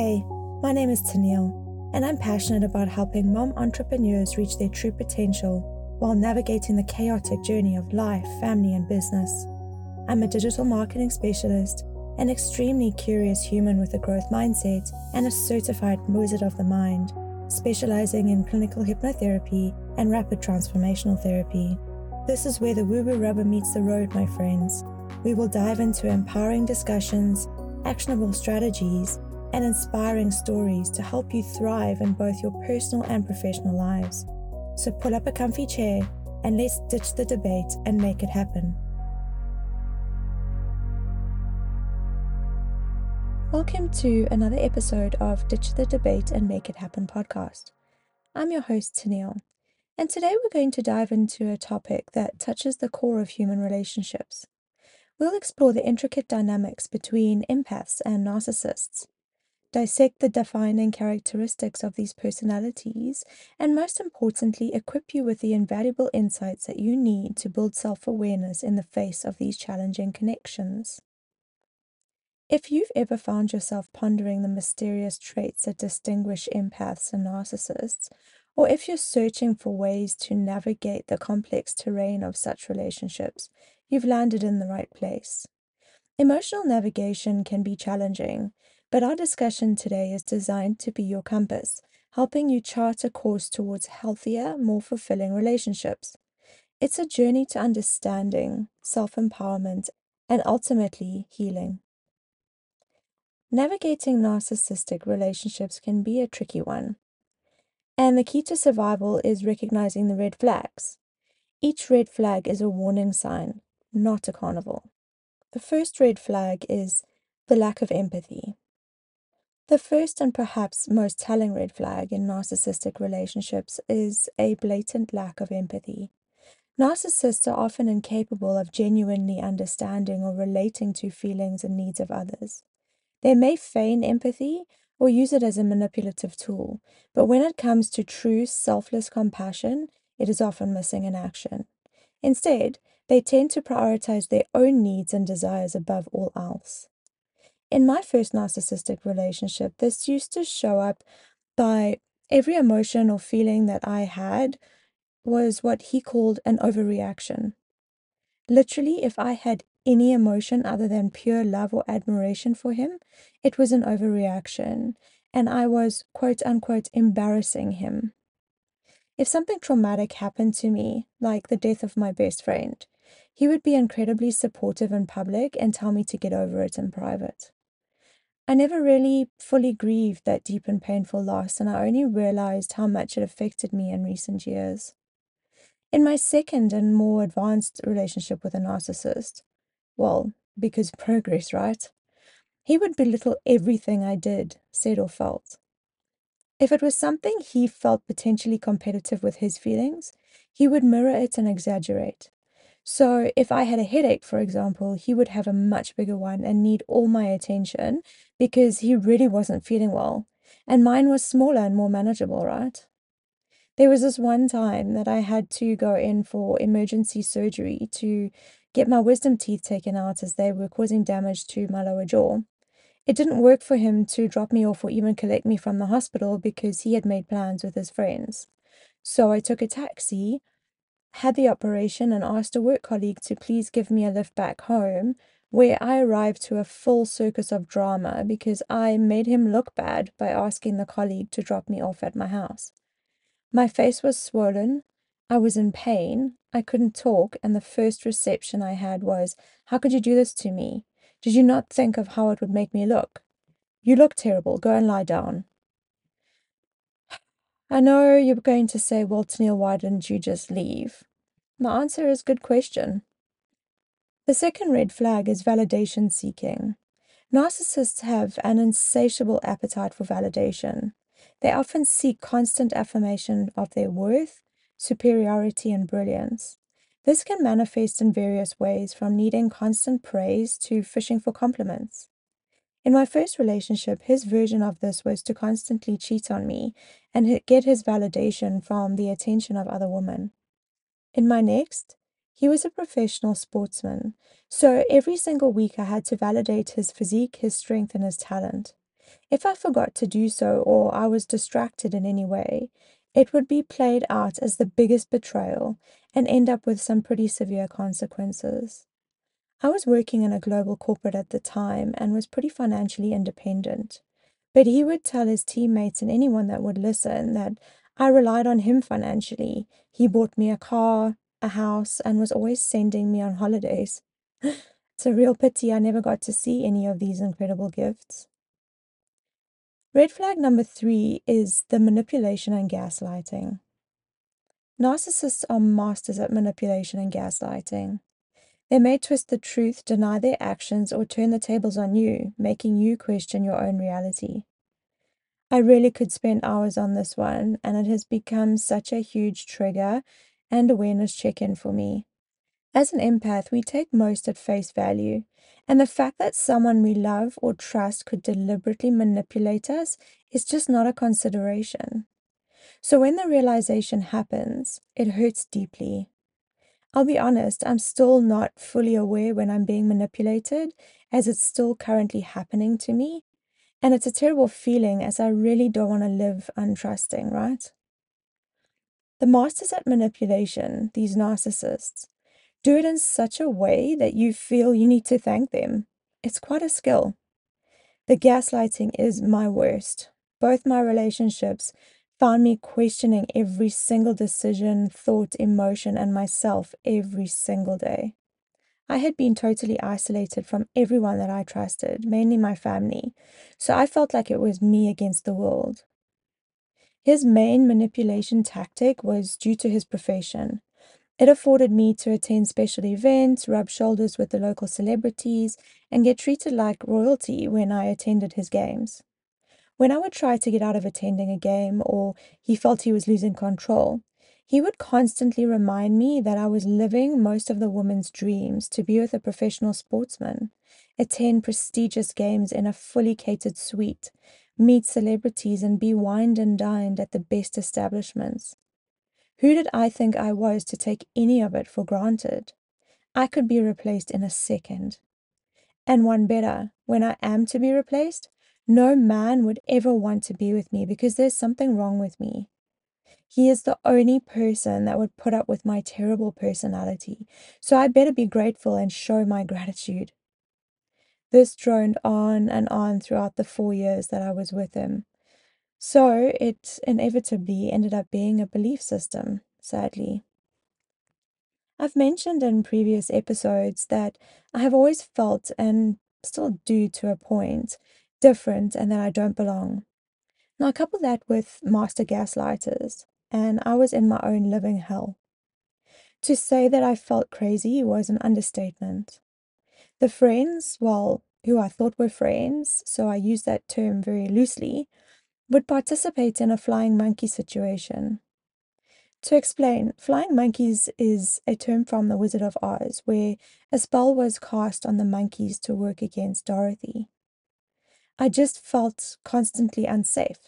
Hey, my name is Taniel, and I'm passionate about helping mom entrepreneurs reach their true potential while navigating the chaotic journey of life, family, and business. I'm a digital marketing specialist, an extremely curious human with a growth mindset, and a certified wizard of the mind, specializing in clinical hypnotherapy and rapid transformational therapy. This is where the woo woo rubber meets the road, my friends. We will dive into empowering discussions, actionable strategies, and inspiring stories to help you thrive in both your personal and professional lives. So pull up a comfy chair and let's ditch the debate and make it happen. Welcome to another episode of Ditch the Debate and Make It Happen podcast. I'm your host, Taniel, and today we're going to dive into a topic that touches the core of human relationships. We'll explore the intricate dynamics between empaths and narcissists, dissect the defining characteristics of these personalities, and most importantly, equip you with the invaluable insights that you need to build self awareness in the face of these challenging connections. If you've ever found yourself pondering the mysterious traits that distinguish empaths and narcissists, or if you're searching for ways to navigate the complex terrain of such relationships, you've landed in the right place. Emotional navigation can be challenging, but our discussion today is designed to be your compass, helping you chart a course towards healthier, more fulfilling relationships. It's a journey to understanding, self empowerment, and ultimately healing. Navigating narcissistic relationships can be a tricky one. And the key to survival is recognizing the red flags. Each red flag is a warning sign, not a carnival. The first red flag is the lack of empathy. The first and perhaps most telling red flag in narcissistic relationships is a blatant lack of empathy. Narcissists are often incapable of genuinely understanding or relating to feelings and needs of others. They may feign empathy or use it as a manipulative tool, but when it comes to true selfless compassion, it is often missing in action. Instead, they tend to prioritize their own needs and desires above all else. In my first narcissistic relationship, this used to show up by every emotion or feeling that I had was what he called an overreaction. Literally, if I had any emotion other than pure love or admiration for him, it was an overreaction, and I was quote unquote embarrassing him. If something traumatic happened to me, like the death of my best friend, he would be incredibly supportive in public and tell me to get over it in private. I never really fully grieved that deep and painful loss, and I only realized how much it affected me in recent years. In my second and more advanced relationship with a narcissist, well, because progress, right? He would belittle everything I did, said, or felt. If it was something he felt potentially competitive with his feelings, he would mirror it and exaggerate. So, if I had a headache, for example, he would have a much bigger one and need all my attention because he really wasn't feeling well. And mine was smaller and more manageable, right? There was this one time that I had to go in for emergency surgery to get my wisdom teeth taken out as they were causing damage to my lower jaw. It didn't work for him to drop me off or even collect me from the hospital because he had made plans with his friends. So I took a taxi had the operation and asked a work colleague to please give me a lift back home, where I arrived to a full circus of drama because I made him look bad by asking the colleague to drop me off at my house. My face was swollen, I was in pain, I couldn't talk, and the first reception I had was, How could you do this to me? Did you not think of how it would make me look? You look terrible. Go and lie down. I know you're going to say, well, Taniel, why didn't you just leave? The answer is good question. The second red flag is validation seeking. Narcissists have an insatiable appetite for validation. They often seek constant affirmation of their worth, superiority, and brilliance. This can manifest in various ways, from needing constant praise to fishing for compliments. In my first relationship, his version of this was to constantly cheat on me and get his validation from the attention of other women. In my next, he was a professional sportsman, so every single week I had to validate his physique, his strength, and his talent. If I forgot to do so or I was distracted in any way, it would be played out as the biggest betrayal and end up with some pretty severe consequences. I was working in a global corporate at the time and was pretty financially independent. But he would tell his teammates and anyone that would listen that I relied on him financially. He bought me a car, a house, and was always sending me on holidays. it's a real pity I never got to see any of these incredible gifts. Red flag number three is the manipulation and gaslighting. Narcissists are masters at manipulation and gaslighting. They may twist the truth, deny their actions, or turn the tables on you, making you question your own reality. I really could spend hours on this one, and it has become such a huge trigger and awareness check in for me. As an empath, we take most at face value, and the fact that someone we love or trust could deliberately manipulate us is just not a consideration. So when the realization happens, it hurts deeply. I'll be honest, I'm still not fully aware when I'm being manipulated, as it's still currently happening to me. And it's a terrible feeling, as I really don't want to live untrusting, right? The masters at manipulation, these narcissists, do it in such a way that you feel you need to thank them. It's quite a skill. The gaslighting is my worst. Both my relationships found me questioning every single decision, thought, emotion, and myself every single day. I had been totally isolated from everyone that I trusted, mainly my family, so I felt like it was me against the world. His main manipulation tactic was due to his profession. It afforded me to attend special events, rub shoulders with the local celebrities, and get treated like royalty when I attended his games. When I would try to get out of attending a game or he felt he was losing control, he would constantly remind me that I was living most of the woman's dreams to be with a professional sportsman, attend prestigious games in a fully catered suite, meet celebrities, and be wined and dined at the best establishments. Who did I think I was to take any of it for granted? I could be replaced in a second. And one better, when I am to be replaced, no man would ever want to be with me because there's something wrong with me. He is the only person that would put up with my terrible personality, so I better be grateful and show my gratitude. This droned on and on throughout the four years that I was with him. So it inevitably ended up being a belief system, sadly. I've mentioned in previous episodes that I have always felt, and still do to a point, different and that I don't belong. Now, I couple that with master gaslighters, and I was in my own living hell. To say that I felt crazy was an understatement. The friends, well, who I thought were friends, so I use that term very loosely, would participate in a flying monkey situation. To explain, flying monkeys is a term from The Wizard of Oz, where a spell was cast on the monkeys to work against Dorothy. I just felt constantly unsafe.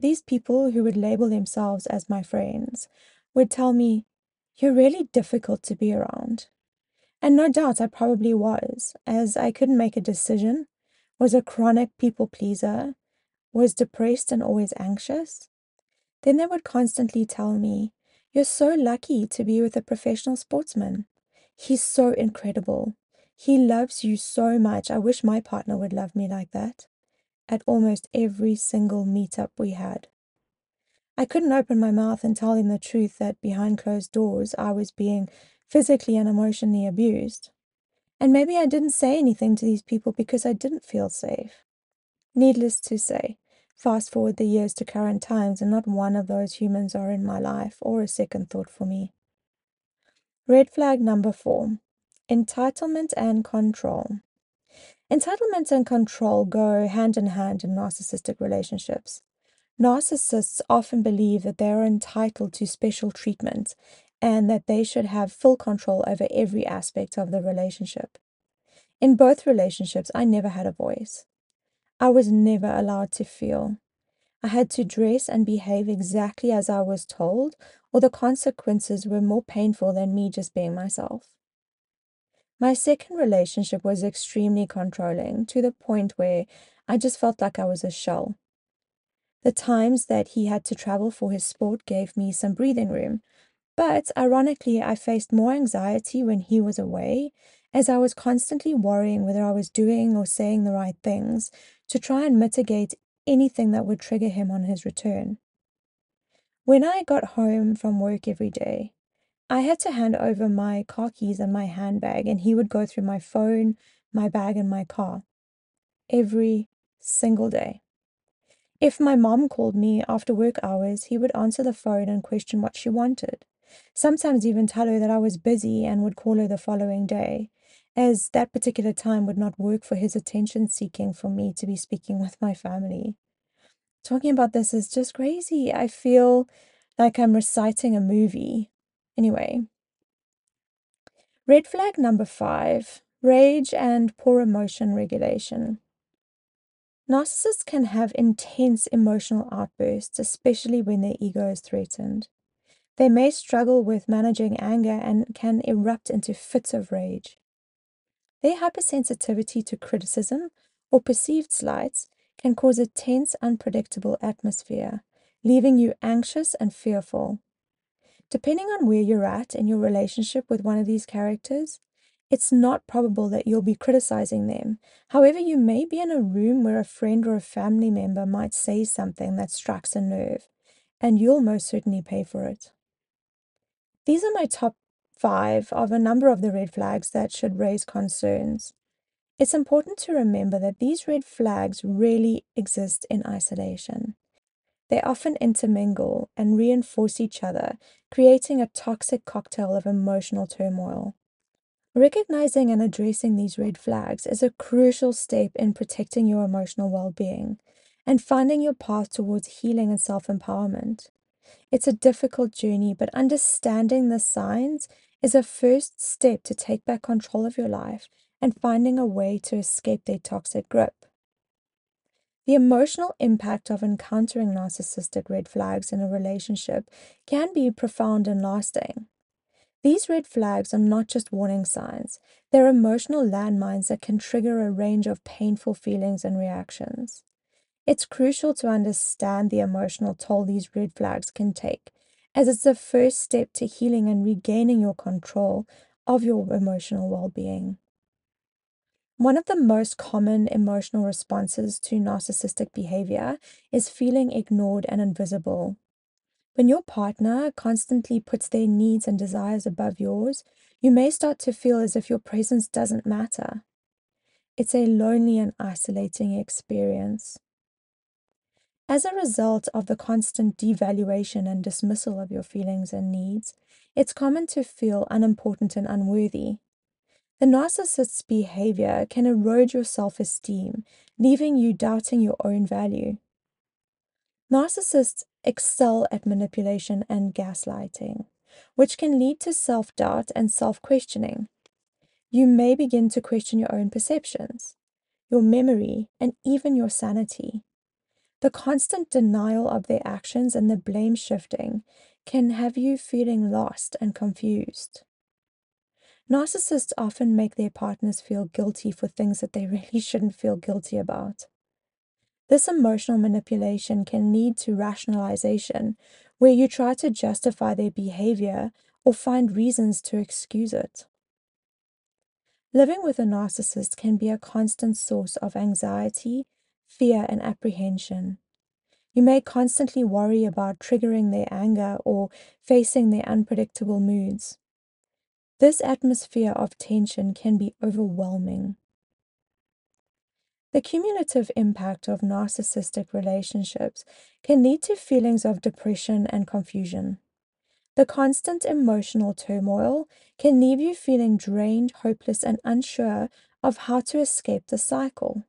These people who would label themselves as my friends would tell me, You're really difficult to be around. And no doubt I probably was, as I couldn't make a decision, was a chronic people pleaser, was depressed and always anxious. Then they would constantly tell me, You're so lucky to be with a professional sportsman. He's so incredible. He loves you so much. I wish my partner would love me like that. At almost every single meetup we had. I couldn't open my mouth and tell him the truth that behind closed doors I was being physically and emotionally abused. And maybe I didn't say anything to these people because I didn't feel safe. Needless to say, fast forward the years to current times, and not one of those humans are in my life or a second thought for me. Red flag number four entitlement and control. Entitlement and control go hand in hand in narcissistic relationships. Narcissists often believe that they are entitled to special treatment and that they should have full control over every aspect of the relationship. In both relationships, I never had a voice. I was never allowed to feel. I had to dress and behave exactly as I was told, or the consequences were more painful than me just being myself. My second relationship was extremely controlling to the point where I just felt like I was a shell. The times that he had to travel for his sport gave me some breathing room, but ironically, I faced more anxiety when he was away, as I was constantly worrying whether I was doing or saying the right things to try and mitigate anything that would trigger him on his return. When I got home from work every day, I had to hand over my car keys and my handbag, and he would go through my phone, my bag, and my car every single day. If my mom called me after work hours, he would answer the phone and question what she wanted. Sometimes even tell her that I was busy and would call her the following day, as that particular time would not work for his attention seeking for me to be speaking with my family. Talking about this is just crazy. I feel like I'm reciting a movie. Anyway, red flag number five rage and poor emotion regulation. Narcissists can have intense emotional outbursts, especially when their ego is threatened. They may struggle with managing anger and can erupt into fits of rage. Their hypersensitivity to criticism or perceived slights can cause a tense, unpredictable atmosphere, leaving you anxious and fearful. Depending on where you're at in your relationship with one of these characters, it's not probable that you'll be criticizing them. However, you may be in a room where a friend or a family member might say something that strikes a nerve, and you'll most certainly pay for it. These are my top five of a number of the red flags that should raise concerns. It's important to remember that these red flags rarely exist in isolation. They often intermingle and reinforce each other, creating a toxic cocktail of emotional turmoil. Recognizing and addressing these red flags is a crucial step in protecting your emotional well being and finding your path towards healing and self empowerment. It's a difficult journey, but understanding the signs is a first step to take back control of your life and finding a way to escape their toxic grip. The emotional impact of encountering narcissistic red flags in a relationship can be profound and lasting. These red flags are not just warning signs, they're emotional landmines that can trigger a range of painful feelings and reactions. It's crucial to understand the emotional toll these red flags can take, as it's the first step to healing and regaining your control of your emotional well being. One of the most common emotional responses to narcissistic behavior is feeling ignored and invisible. When your partner constantly puts their needs and desires above yours, you may start to feel as if your presence doesn't matter. It's a lonely and isolating experience. As a result of the constant devaluation and dismissal of your feelings and needs, it's common to feel unimportant and unworthy. The narcissist's behavior can erode your self esteem, leaving you doubting your own value. Narcissists excel at manipulation and gaslighting, which can lead to self doubt and self questioning. You may begin to question your own perceptions, your memory, and even your sanity. The constant denial of their actions and the blame shifting can have you feeling lost and confused. Narcissists often make their partners feel guilty for things that they really shouldn't feel guilty about. This emotional manipulation can lead to rationalization, where you try to justify their behavior or find reasons to excuse it. Living with a narcissist can be a constant source of anxiety, fear, and apprehension. You may constantly worry about triggering their anger or facing their unpredictable moods. This atmosphere of tension can be overwhelming. The cumulative impact of narcissistic relationships can lead to feelings of depression and confusion. The constant emotional turmoil can leave you feeling drained, hopeless, and unsure of how to escape the cycle.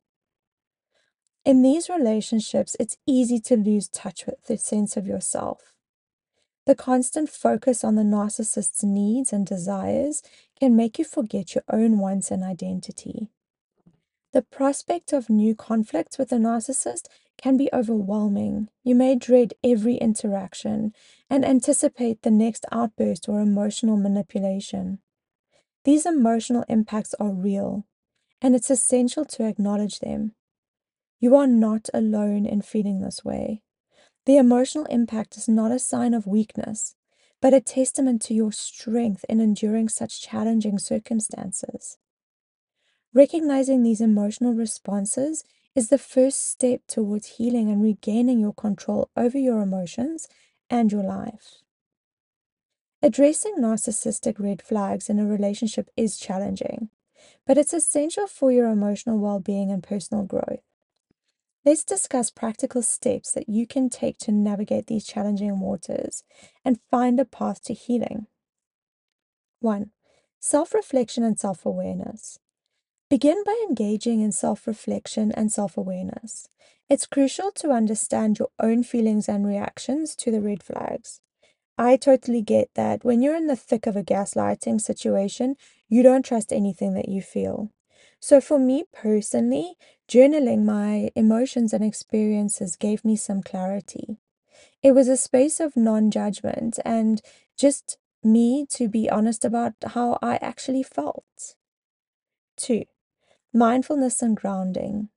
In these relationships, it's easy to lose touch with the sense of yourself. The constant focus on the narcissist's needs and desires can make you forget your own wants and identity. The prospect of new conflicts with a narcissist can be overwhelming. You may dread every interaction and anticipate the next outburst or emotional manipulation. These emotional impacts are real, and it's essential to acknowledge them. You are not alone in feeling this way. The emotional impact is not a sign of weakness, but a testament to your strength in enduring such challenging circumstances. Recognizing these emotional responses is the first step towards healing and regaining your control over your emotions and your life. Addressing narcissistic red flags in a relationship is challenging, but it's essential for your emotional well being and personal growth. Let's discuss practical steps that you can take to navigate these challenging waters and find a path to healing. 1. Self reflection and self awareness. Begin by engaging in self reflection and self awareness. It's crucial to understand your own feelings and reactions to the red flags. I totally get that when you're in the thick of a gaslighting situation, you don't trust anything that you feel. So, for me personally, journaling my emotions and experiences gave me some clarity. It was a space of non judgment and just me to be honest about how I actually felt. Two, mindfulness and grounding.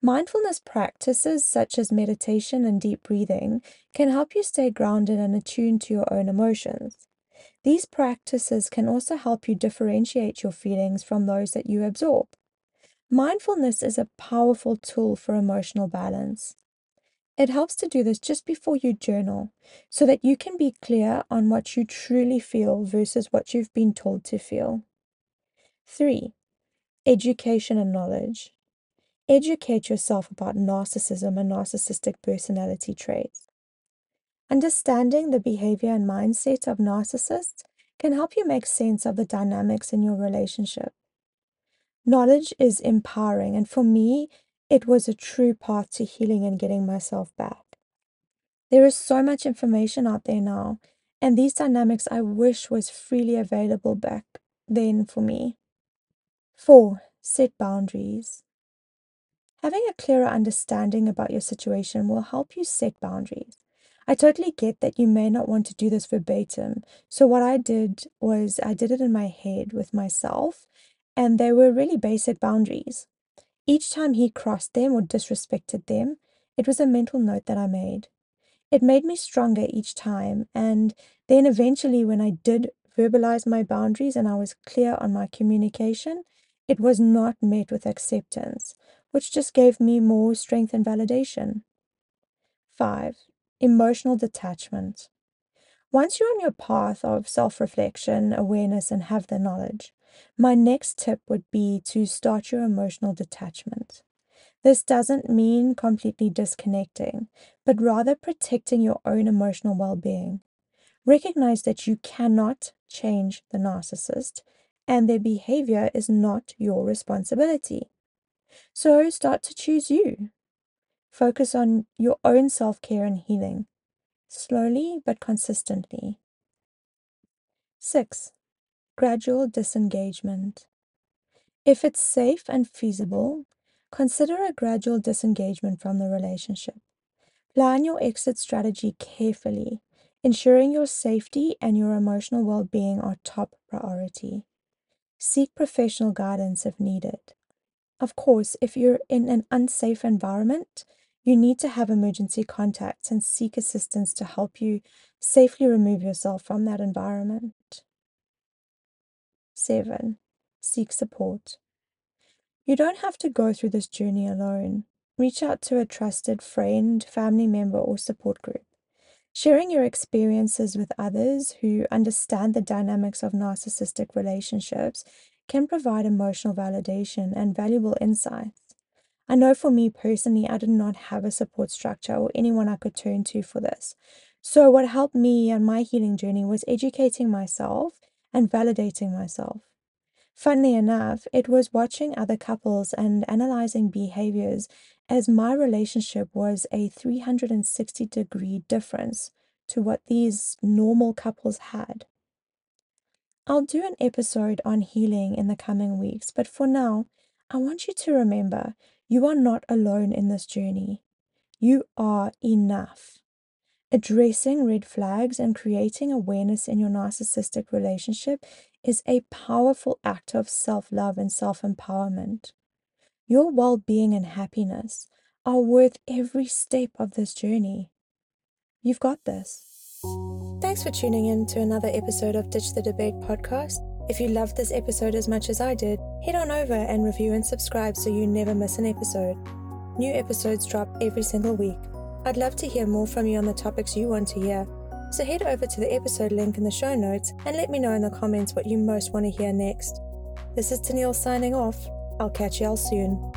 Mindfulness practices such as meditation and deep breathing can help you stay grounded and attuned to your own emotions. These practices can also help you differentiate your feelings from those that you absorb. Mindfulness is a powerful tool for emotional balance. It helps to do this just before you journal so that you can be clear on what you truly feel versus what you've been told to feel. 3. Education and knowledge. Educate yourself about narcissism and narcissistic personality traits. Understanding the behavior and mindset of narcissists can help you make sense of the dynamics in your relationship. Knowledge is empowering, and for me, it was a true path to healing and getting myself back. There is so much information out there now, and these dynamics I wish was freely available back then for me. 4. Set boundaries. Having a clearer understanding about your situation will help you set boundaries. I totally get that you may not want to do this verbatim. So, what I did was I did it in my head with myself, and they were really basic boundaries. Each time he crossed them or disrespected them, it was a mental note that I made. It made me stronger each time, and then eventually, when I did verbalize my boundaries and I was clear on my communication, it was not met with acceptance which just gave me more strength and validation. 5. Emotional detachment. Once you're on your path of self reflection, awareness, and have the knowledge, my next tip would be to start your emotional detachment. This doesn't mean completely disconnecting, but rather protecting your own emotional well being. Recognize that you cannot change the narcissist, and their behavior is not your responsibility. So start to choose you. Focus on your own self care and healing, slowly but consistently. 6. Gradual disengagement. If it's safe and feasible, consider a gradual disengagement from the relationship. Plan your exit strategy carefully, ensuring your safety and your emotional well being are top priority. Seek professional guidance if needed. Of course, if you're in an unsafe environment, you need to have emergency contacts and seek assistance to help you safely remove yourself from that environment. 7. Seek support. You don't have to go through this journey alone. Reach out to a trusted friend, family member, or support group. Sharing your experiences with others who understand the dynamics of narcissistic relationships can provide emotional validation and valuable insights. I know for me personally, I did not have a support structure or anyone I could turn to for this. So, what helped me on my healing journey was educating myself and validating myself. Funnily enough, it was watching other couples and analyzing behaviors as my relationship was a 360 degree difference to what these normal couples had. I'll do an episode on healing in the coming weeks, but for now, I want you to remember you are not alone in this journey. You are enough. Addressing red flags and creating awareness in your narcissistic relationship is a powerful act of self love and self empowerment. Your well being and happiness are worth every step of this journey. You've got this. Thanks for tuning in to another episode of Ditch the Debate podcast. If you loved this episode as much as I did, head on over and review and subscribe so you never miss an episode. New episodes drop every single week. I'd love to hear more from you on the topics you want to hear, so head over to the episode link in the show notes and let me know in the comments what you most want to hear next. This is Taniel signing off. I'll catch y'all soon.